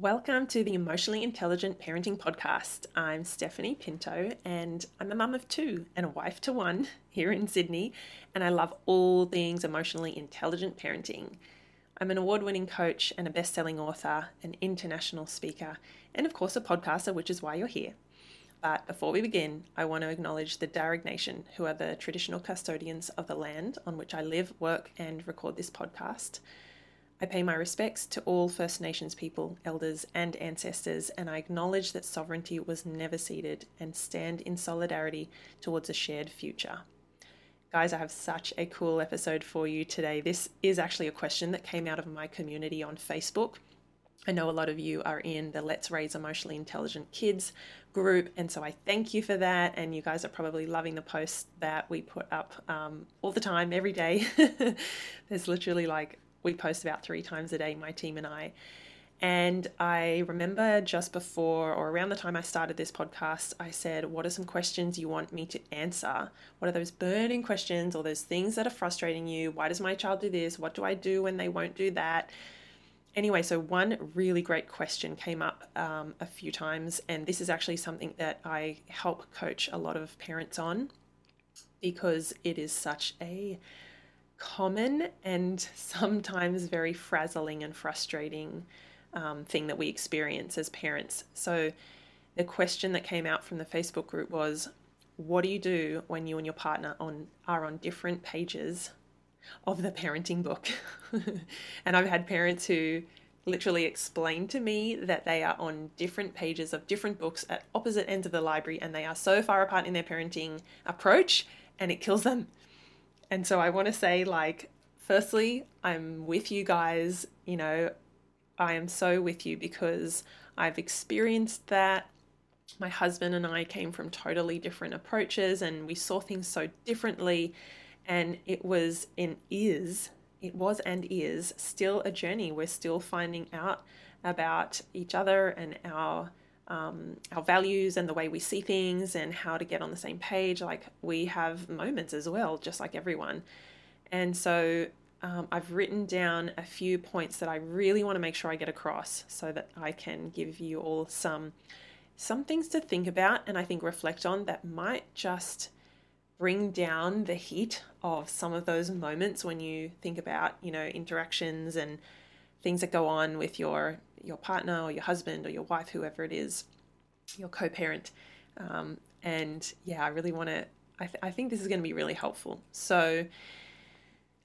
Welcome to the Emotionally Intelligent Parenting Podcast. I'm Stephanie Pinto and I'm a mum of two and a wife to one here in Sydney, and I love all things emotionally intelligent parenting. I'm an award winning coach and a best selling author, an international speaker, and of course a podcaster, which is why you're here. But before we begin, I want to acknowledge the Darug Nation, who are the traditional custodians of the land on which I live, work, and record this podcast. I pay my respects to all First Nations people, elders, and ancestors, and I acknowledge that sovereignty was never ceded and stand in solidarity towards a shared future. Guys, I have such a cool episode for you today. This is actually a question that came out of my community on Facebook. I know a lot of you are in the Let's Raise Emotionally Intelligent Kids group, and so I thank you for that. And you guys are probably loving the posts that we put up um, all the time, every day. There's literally like we post about three times a day, my team and I. And I remember just before or around the time I started this podcast, I said, What are some questions you want me to answer? What are those burning questions or those things that are frustrating you? Why does my child do this? What do I do when they won't do that? Anyway, so one really great question came up um, a few times, and this is actually something that I help coach a lot of parents on because it is such a common and sometimes very frazzling and frustrating um, thing that we experience as parents. So, the question that came out from the Facebook group was, "What do you do when you and your partner on are on different pages of the parenting book?" and I've had parents who literally explain to me that they are on different pages of different books at opposite ends of the library and they are so far apart in their parenting approach and it kills them and so I want to say, like, firstly, I'm with you guys. You know, I am so with you because I've experienced that. My husband and I came from totally different approaches and we saw things so differently. And it was and is, it was and is still a journey. We're still finding out about each other and our um, our values and the way we see things and how to get on the same page. Like we have moments as well, just like everyone. And so um, I've written down a few points that I really want to make sure I get across so that I can give you all some some things to think about and I think reflect on that might just bring down the heat of some of those moments when you think about, you know, interactions and things that go on with your your partner or your husband or your wife, whoever it is, your co-parent. Um, and yeah, I really want to. I, th- I think this is going to be really helpful. So,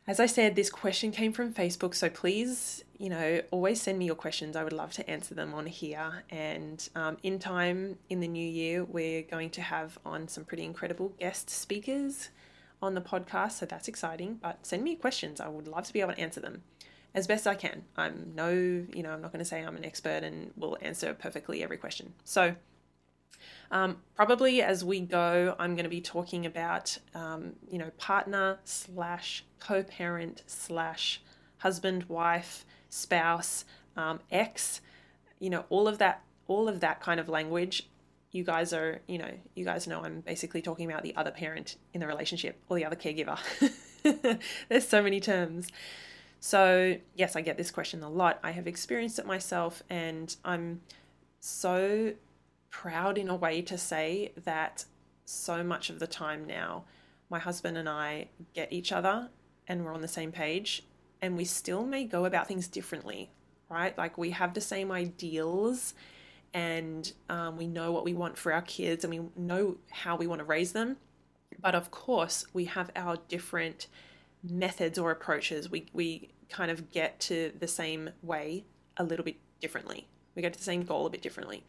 as I said, this question came from Facebook. So please, you know, always send me your questions. I would love to answer them on here. And um, in time in the new year, we're going to have on some pretty incredible guest speakers on the podcast. So that's exciting. But send me questions. I would love to be able to answer them as best I can. I'm no, you know, I'm not going to say I'm an expert and will answer perfectly every question. So, um, probably as we go, I'm going to be talking about, um, you know, partner slash co parent slash husband, wife, spouse, um, ex, you know, all of that, all of that kind of language. You guys are, you know, you guys know I'm basically talking about the other parent in the relationship or the other caregiver. There's so many terms. So, yes, I get this question a lot. I have experienced it myself, and I'm so proud in a way to say that so much of the time now, my husband and I get each other and we're on the same page, and we still may go about things differently, right? Like we have the same ideals and um, we know what we want for our kids and we know how we want to raise them. But of course, we have our different methods or approaches, we, we kind of get to the same way a little bit differently. We get to the same goal a bit differently.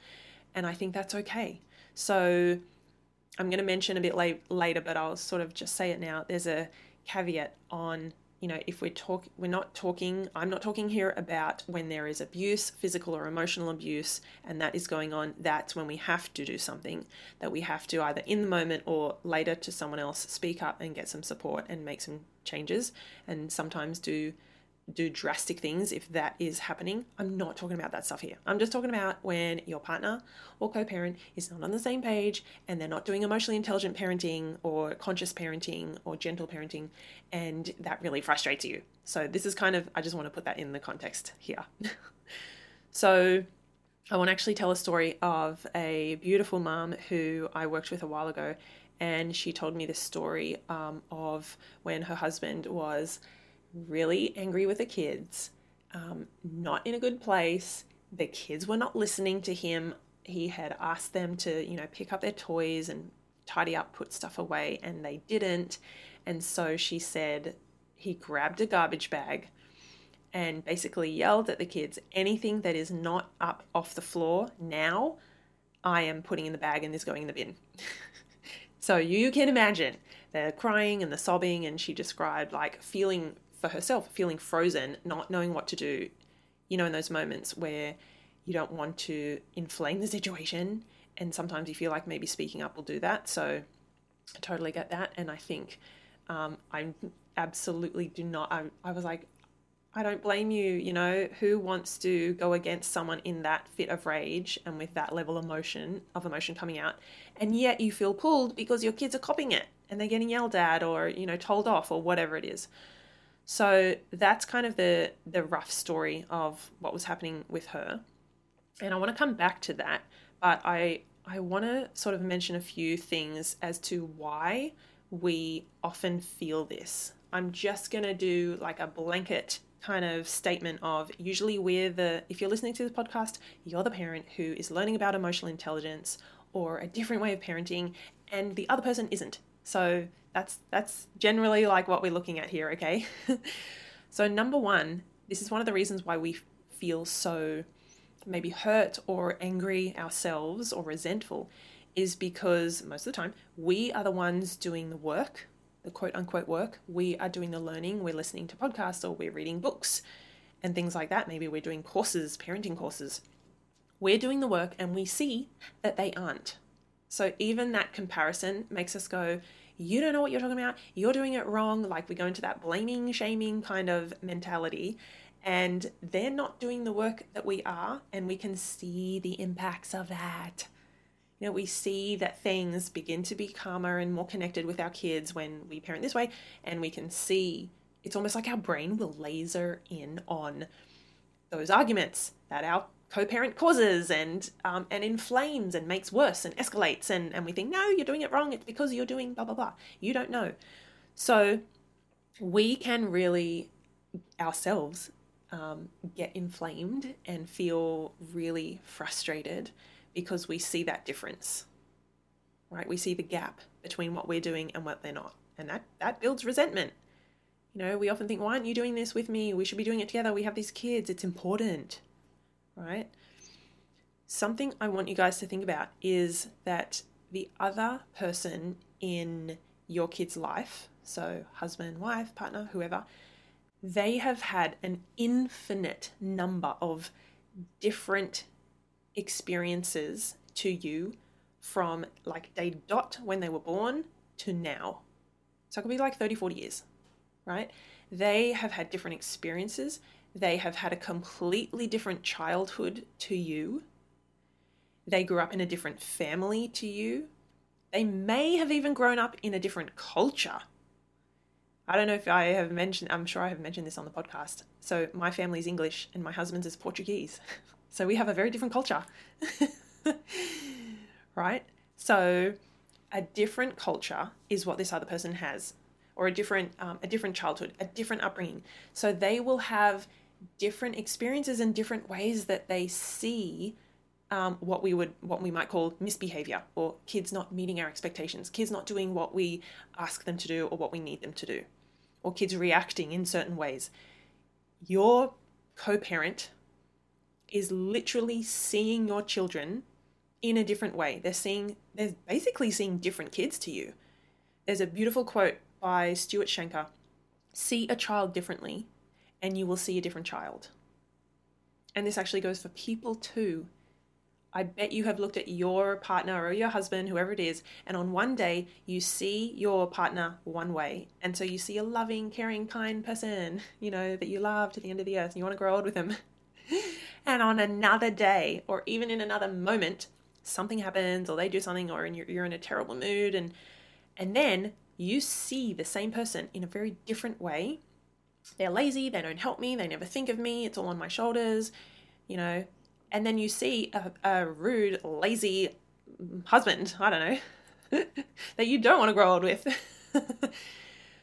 And I think that's okay. So I'm going to mention a bit late, later, but I'll sort of just say it now. There's a caveat on you know if we're talk we're not talking i'm not talking here about when there is abuse physical or emotional abuse and that is going on that's when we have to do something that we have to either in the moment or later to someone else speak up and get some support and make some changes and sometimes do do drastic things if that is happening. I'm not talking about that stuff here. I'm just talking about when your partner or co parent is not on the same page and they're not doing emotionally intelligent parenting or conscious parenting or gentle parenting, and that really frustrates you. So, this is kind of, I just want to put that in the context here. so, I want to actually tell a story of a beautiful mom who I worked with a while ago. And she told me this story um, of when her husband was really angry with the kids, um, not in a good place. The kids were not listening to him. He had asked them to, you know, pick up their toys and tidy up, put stuff away, and they didn't. And so she said he grabbed a garbage bag and basically yelled at the kids anything that is not up off the floor now, I am putting in the bag and is going in the bin. so you can imagine the crying and the sobbing, and she described like feeling for herself, feeling frozen, not knowing what to do. You know, in those moments where you don't want to inflame the situation, and sometimes you feel like maybe speaking up will do that. So I totally get that, and I think um, I absolutely do not. I, I was like, I don't blame you. You know, who wants to go against someone in that fit of rage and with that level of emotion of emotion coming out, and yet you feel pulled because your kids are copying it and they're getting yelled at or you know told off or whatever it is. So that's kind of the the rough story of what was happening with her, and I want to come back to that, but I I want to sort of mention a few things as to why we often feel this. I'm just going to do like a blanket kind of statement of usually we're the if you're listening to this podcast you're the parent who is learning about emotional intelligence or a different way of parenting and the other person isn't so that's that's generally like what we're looking at here okay so number one this is one of the reasons why we feel so maybe hurt or angry ourselves or resentful is because most of the time we are the ones doing the work the quote unquote work. We are doing the learning, we're listening to podcasts or we're reading books and things like that. Maybe we're doing courses, parenting courses. We're doing the work and we see that they aren't. So even that comparison makes us go, you don't know what you're talking about. You're doing it wrong. Like we go into that blaming, shaming kind of mentality. And they're not doing the work that we are. And we can see the impacts of that you know, we see that things begin to be calmer and more connected with our kids when we parent this way, and we can see it's almost like our brain will laser in on those arguments that our co-parent causes and um, and inflames and makes worse and escalates and, and we think no you're doing it wrong it's because you're doing blah blah blah you don't know so we can really ourselves um, get inflamed and feel really frustrated because we see that difference, right? We see the gap between what we're doing and what they're not. And that, that builds resentment. You know, we often think, why aren't you doing this with me? We should be doing it together. We have these kids. It's important, right? Something I want you guys to think about is that the other person in your kid's life, so husband, wife, partner, whoever, they have had an infinite number of different experiences to you from like day dot when they were born to now. So it could be like 30, 40 years, right? They have had different experiences. They have had a completely different childhood to you. They grew up in a different family to you. They may have even grown up in a different culture. I don't know if I have mentioned, I'm sure I have mentioned this on the podcast. So, my family's English and my husband's is Portuguese. So we have a very different culture. right? So a different culture is what this other person has or a different um, a different childhood, a different upbringing. So they will have different experiences and different ways that they see um, what we would what we might call misbehavior or kids not meeting our expectations, kids not doing what we ask them to do or what we need them to do, or kids reacting in certain ways. Your co-parent is literally seeing your children in a different way. They're seeing, they're basically seeing different kids to you. There's a beautiful quote by Stuart Shanker See a child differently, and you will see a different child. And this actually goes for people too. I bet you have looked at your partner or your husband, whoever it is, and on one day you see your partner one way. And so you see a loving, caring, kind person, you know, that you love to the end of the earth and you want to grow old with them. and on another day or even in another moment something happens or they do something or you're in a terrible mood and and then you see the same person in a very different way they're lazy they don't help me they never think of me it's all on my shoulders you know and then you see a, a rude, lazy husband, I don't know, that you don't want to grow old with.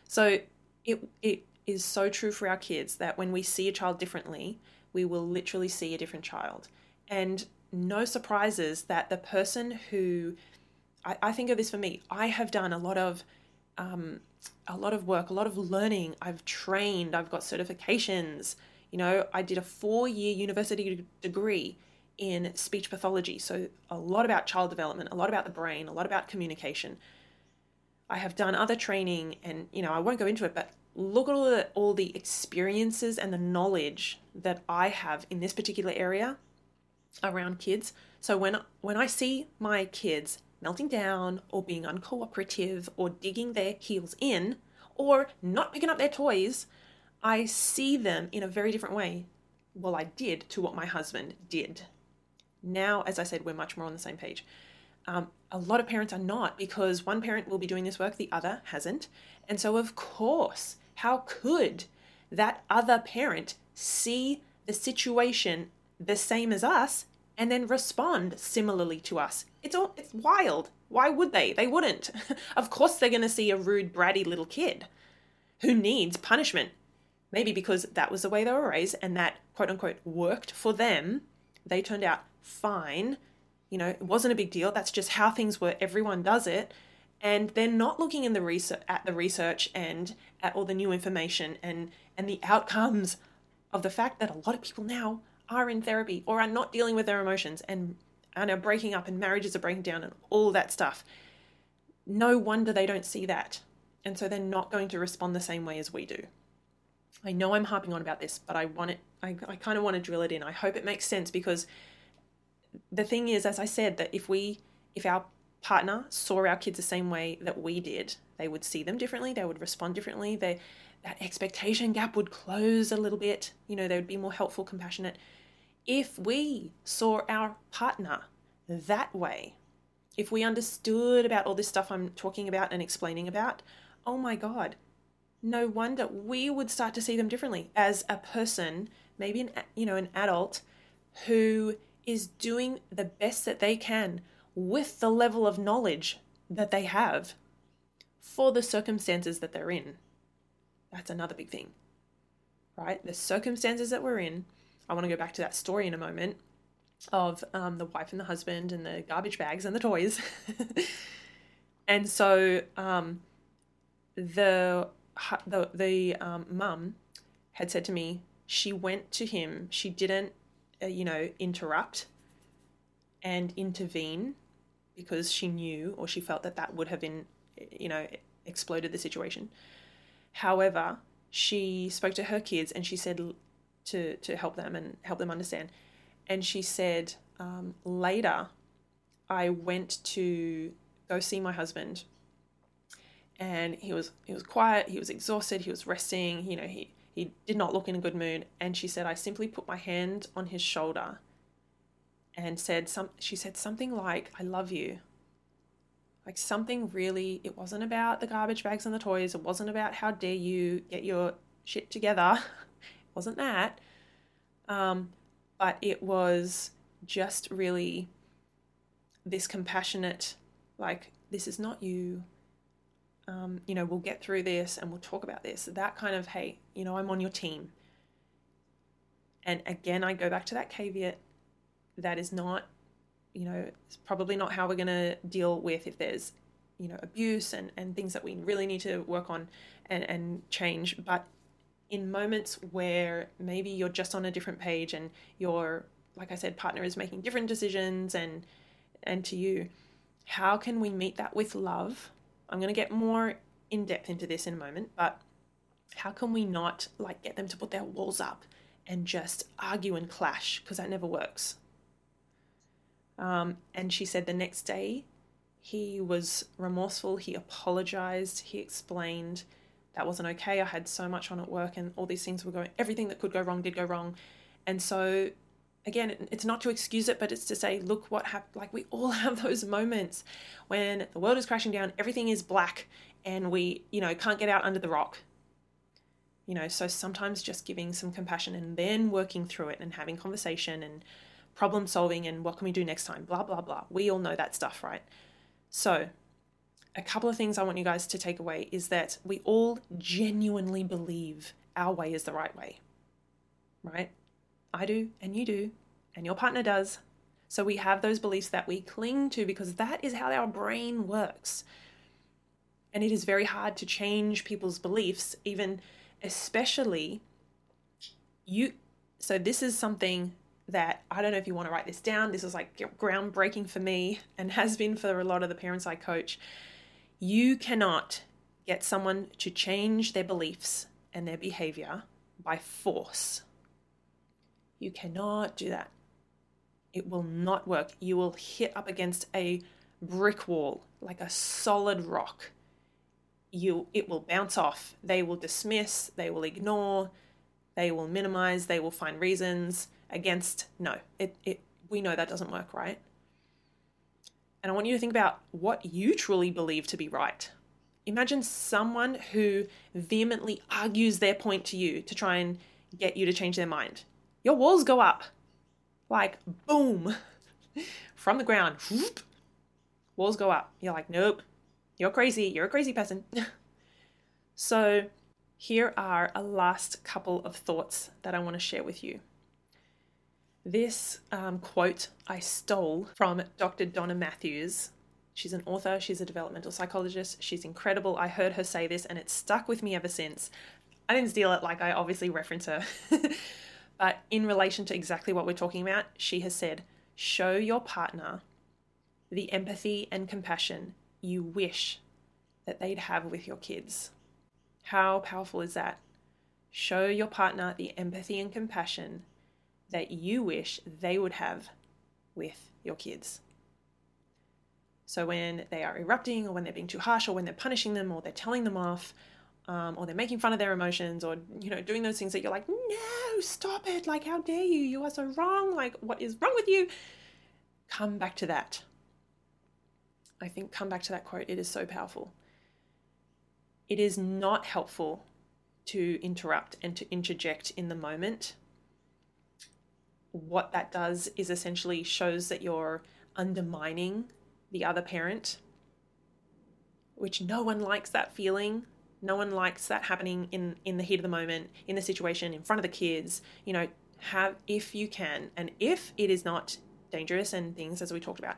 so it it is so true for our kids that when we see a child differently, we will literally see a different child. And no surprises that the person who I, I think of this for me, I have done a lot of um, a lot of work, a lot of learning. I've trained, I've got certifications. You know, I did a four year university degree in speech pathology. So, a lot about child development, a lot about the brain, a lot about communication. I have done other training, and you know, I won't go into it, but look at all the, all the experiences and the knowledge that I have in this particular area around kids. So when when I see my kids melting down or being uncooperative or digging their heels in or not picking up their toys, I see them in a very different way. Well, I did to what my husband did. Now, as I said, we're much more on the same page. Um, a lot of parents are not because one parent will be doing this work, the other hasn't. And so, of course, how could that other parent see the situation the same as us and then respond similarly to us. It's all it's wild. Why would they? They wouldn't. of course they're going to see a rude bratty little kid who needs punishment. Maybe because that was the way they were raised and that quote unquote worked for them. They turned out fine. You know, it wasn't a big deal. That's just how things were. Everyone does it. And they're not looking in the research at the research and at all the new information and and the outcomes of the fact that a lot of people now are in therapy or are not dealing with their emotions and, and are breaking up and marriages are breaking down and all that stuff. No wonder they don't see that. And so they're not going to respond the same way as we do. I know I'm harping on about this, but I want it, I, I kind of want to drill it in. I hope it makes sense because the thing is, as I said, that if we, if our partner saw our kids the same way that we did, they would see them differently, they would respond differently, they, that expectation gap would close a little bit, you know, they would be more helpful, compassionate if we saw our partner that way, if we understood about all this stuff I'm talking about and explaining about, oh my God, no wonder we would start to see them differently as a person, maybe an you know an adult who is doing the best that they can with the level of knowledge that they have for the circumstances that they're in. That's another big thing. Right? The circumstances that we're in I want to go back to that story in a moment of um, the wife and the husband and the garbage bags and the toys. and so um, the the the um, mum had said to me she went to him. She didn't, uh, you know, interrupt and intervene because she knew or she felt that that would have been, you know, exploded the situation. However, she spoke to her kids and she said, to to help them and help them understand. And she said um, later, I went to go see my husband, and he was he was quiet. He was exhausted. He was resting. You know he he did not look in a good mood. And she said I simply put my hand on his shoulder, and said some. She said something like I love you. Like something really, it wasn't about the garbage bags and the toys. It wasn't about how dare you get your shit together. wasn't that. Um, but it was just really this compassionate, like, this is not you. Um, you know, we'll get through this and we'll talk about this. That kind of, hey, you know, I'm on your team. And again, I go back to that caveat. That is not, you know, it's probably not how we're going to deal with if there's, you know, abuse and, and things that we really need to work on and, and change. But in moments where maybe you're just on a different page and your like i said partner is making different decisions and and to you how can we meet that with love? I'm going to get more in depth into this in a moment but how can we not like get them to put their walls up and just argue and clash? Because that never works. Um, and she said the next day he was remorseful he apologized he explained that wasn't okay. I had so much on at work and all these things were going, everything that could go wrong did go wrong. And so, again, it's not to excuse it, but it's to say, look what happened. Like, we all have those moments when the world is crashing down, everything is black, and we, you know, can't get out under the rock. You know, so sometimes just giving some compassion and then working through it and having conversation and problem solving and what can we do next time, blah, blah, blah. We all know that stuff, right? So, a couple of things I want you guys to take away is that we all genuinely believe our way is the right way, right? I do, and you do, and your partner does. So we have those beliefs that we cling to because that is how our brain works. And it is very hard to change people's beliefs, even especially you. So, this is something that I don't know if you want to write this down. This is like groundbreaking for me and has been for a lot of the parents I coach. You cannot get someone to change their beliefs and their behavior by force. You cannot do that. It will not work. You will hit up against a brick wall, like a solid rock. You it will bounce off. They will dismiss, they will ignore, they will minimize, they will find reasons against no. It it we know that doesn't work, right? And I want you to think about what you truly believe to be right. Imagine someone who vehemently argues their point to you to try and get you to change their mind. Your walls go up. Like boom. From the ground. Whoop. Walls go up. You're like, nope. You're crazy. You're a crazy person. so, here are a last couple of thoughts that I want to share with you. This um, quote I stole from Dr. Dona Matthews. She's an author, she's a developmental psychologist, she's incredible. I heard her say this and it stuck with me ever since. I didn't steal it, like I obviously reference her. but in relation to exactly what we're talking about, she has said, Show your partner the empathy and compassion you wish that they'd have with your kids. How powerful is that? Show your partner the empathy and compassion that you wish they would have with your kids. So when they are erupting, or when they're being too harsh, or when they're punishing them, or they're telling them off, um, or they're making fun of their emotions, or you know doing those things that you're like, no, stop it! Like, how dare you? You are so wrong! Like, what is wrong with you? Come back to that. I think come back to that quote. It is so powerful. It is not helpful to interrupt and to interject in the moment what that does is essentially shows that you're undermining the other parent, which no one likes that feeling. No one likes that happening in in the heat of the moment, in the situation, in front of the kids. You know, have if you can, and if it is not dangerous and things as we talked about,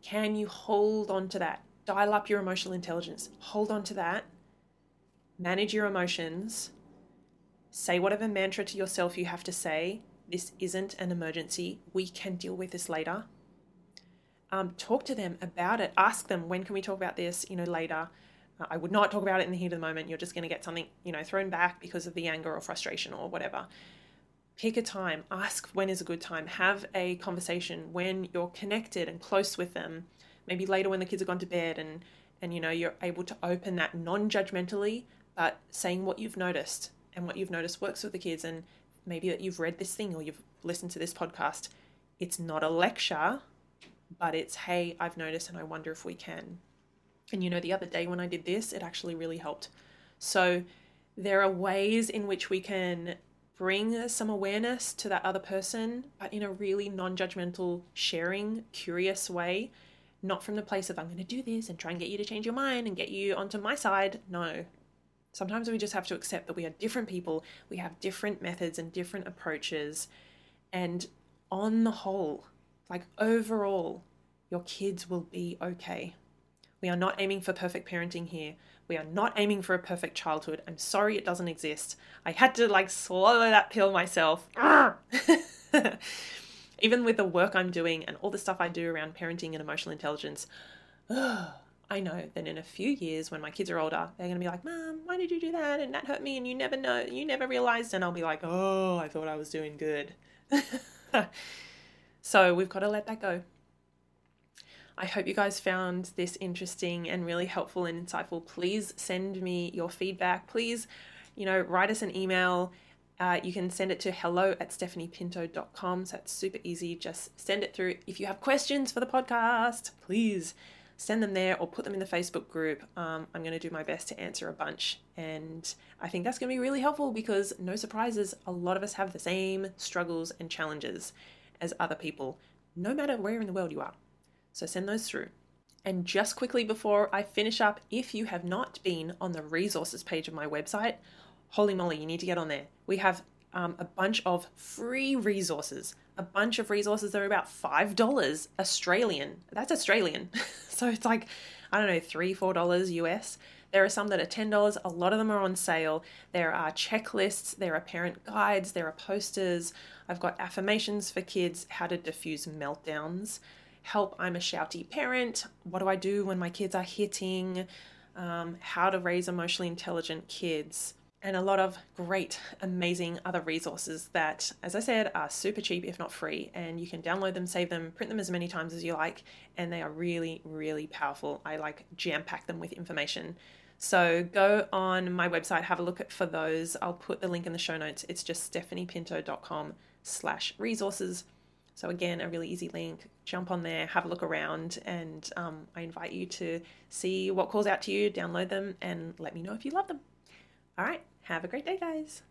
can you hold on to that? Dial up your emotional intelligence. Hold on to that. Manage your emotions. Say whatever mantra to yourself you have to say this isn't an emergency. We can deal with this later. Um, talk to them about it. Ask them, when can we talk about this, you know, later. Uh, I would not talk about it in the heat of the moment. You're just going to get something, you know, thrown back because of the anger or frustration or whatever. Pick a time. Ask when is a good time. Have a conversation when you're connected and close with them. Maybe later when the kids have gone to bed and and you know you're able to open that non-judgmentally, but saying what you've noticed and what you've noticed works with the kids and maybe that you've read this thing or you've listened to this podcast. It's not a lecture, but it's, hey, I've noticed and I wonder if we can. And you know, the other day when I did this, it actually really helped. So there are ways in which we can bring some awareness to that other person, but in a really non judgmental, sharing, curious way. Not from the place of, I'm going to do this and try and get you to change your mind and get you onto my side. No, Sometimes we just have to accept that we are different people, we have different methods and different approaches. And on the whole, like overall, your kids will be okay. We are not aiming for perfect parenting here. We are not aiming for a perfect childhood. I'm sorry it doesn't exist. I had to like swallow that pill myself. Even with the work I'm doing and all the stuff I do around parenting and emotional intelligence, I know that in a few years, when my kids are older, they're going to be like, Mom, why did you do that? And that hurt me, and you never know, you never realized. And I'll be like, Oh, I thought I was doing good. so we've got to let that go. I hope you guys found this interesting and really helpful and insightful. Please send me your feedback. Please, you know, write us an email. Uh, you can send it to hello at stephaniepinto.com. So it's super easy. Just send it through. If you have questions for the podcast, please send them there or put them in the Facebook group. Um, I'm going to do my best to answer a bunch. And I think that's going to be really helpful because, no surprises, a lot of us have the same struggles and challenges. as other people, no matter where in the world you are. So send those through. And just quickly before I finish up, if you have not been on the resources page of my website, holy moly, you need to get on there. We have um, a bunch of free resources, a bunch of resources that are about $5 Australian. That's Australian. so it's like, I don't know, three, $4 US. There are some that are $10. A lot of them are on sale. There are checklists, there are parent guides, there are posters. I've got affirmations for kids, how to diffuse meltdowns, help I'm a shouty parent, what do I do when my kids are hitting, um, how to raise emotionally intelligent kids and a lot of great, amazing other resources that, as I said, are super cheap, if not free. And you can download them, save them, print them as many times as you like. And they are really, really powerful. I like jam pack them with information. So go on my website, have a look at for those. I'll put the link in the show notes. It's just stephaniepinto.com slash resources. So again, a really easy link. Jump on there, have a look around, and um, I invite you to see what calls out to you, download them, and let me know if you love them. All right, have a great day, guys.